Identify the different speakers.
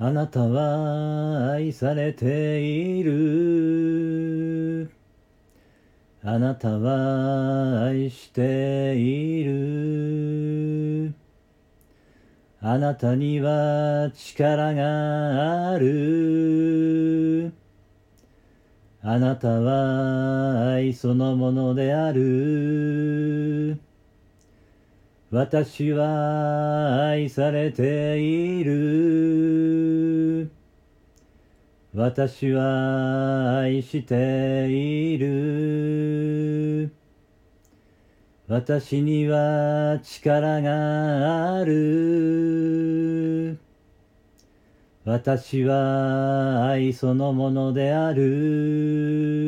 Speaker 1: あなたは愛されている。あなたは愛している。あなたには力がある。あなたは愛そのものである。私は愛されている。私は愛している。私には力がある。私は愛そのものである。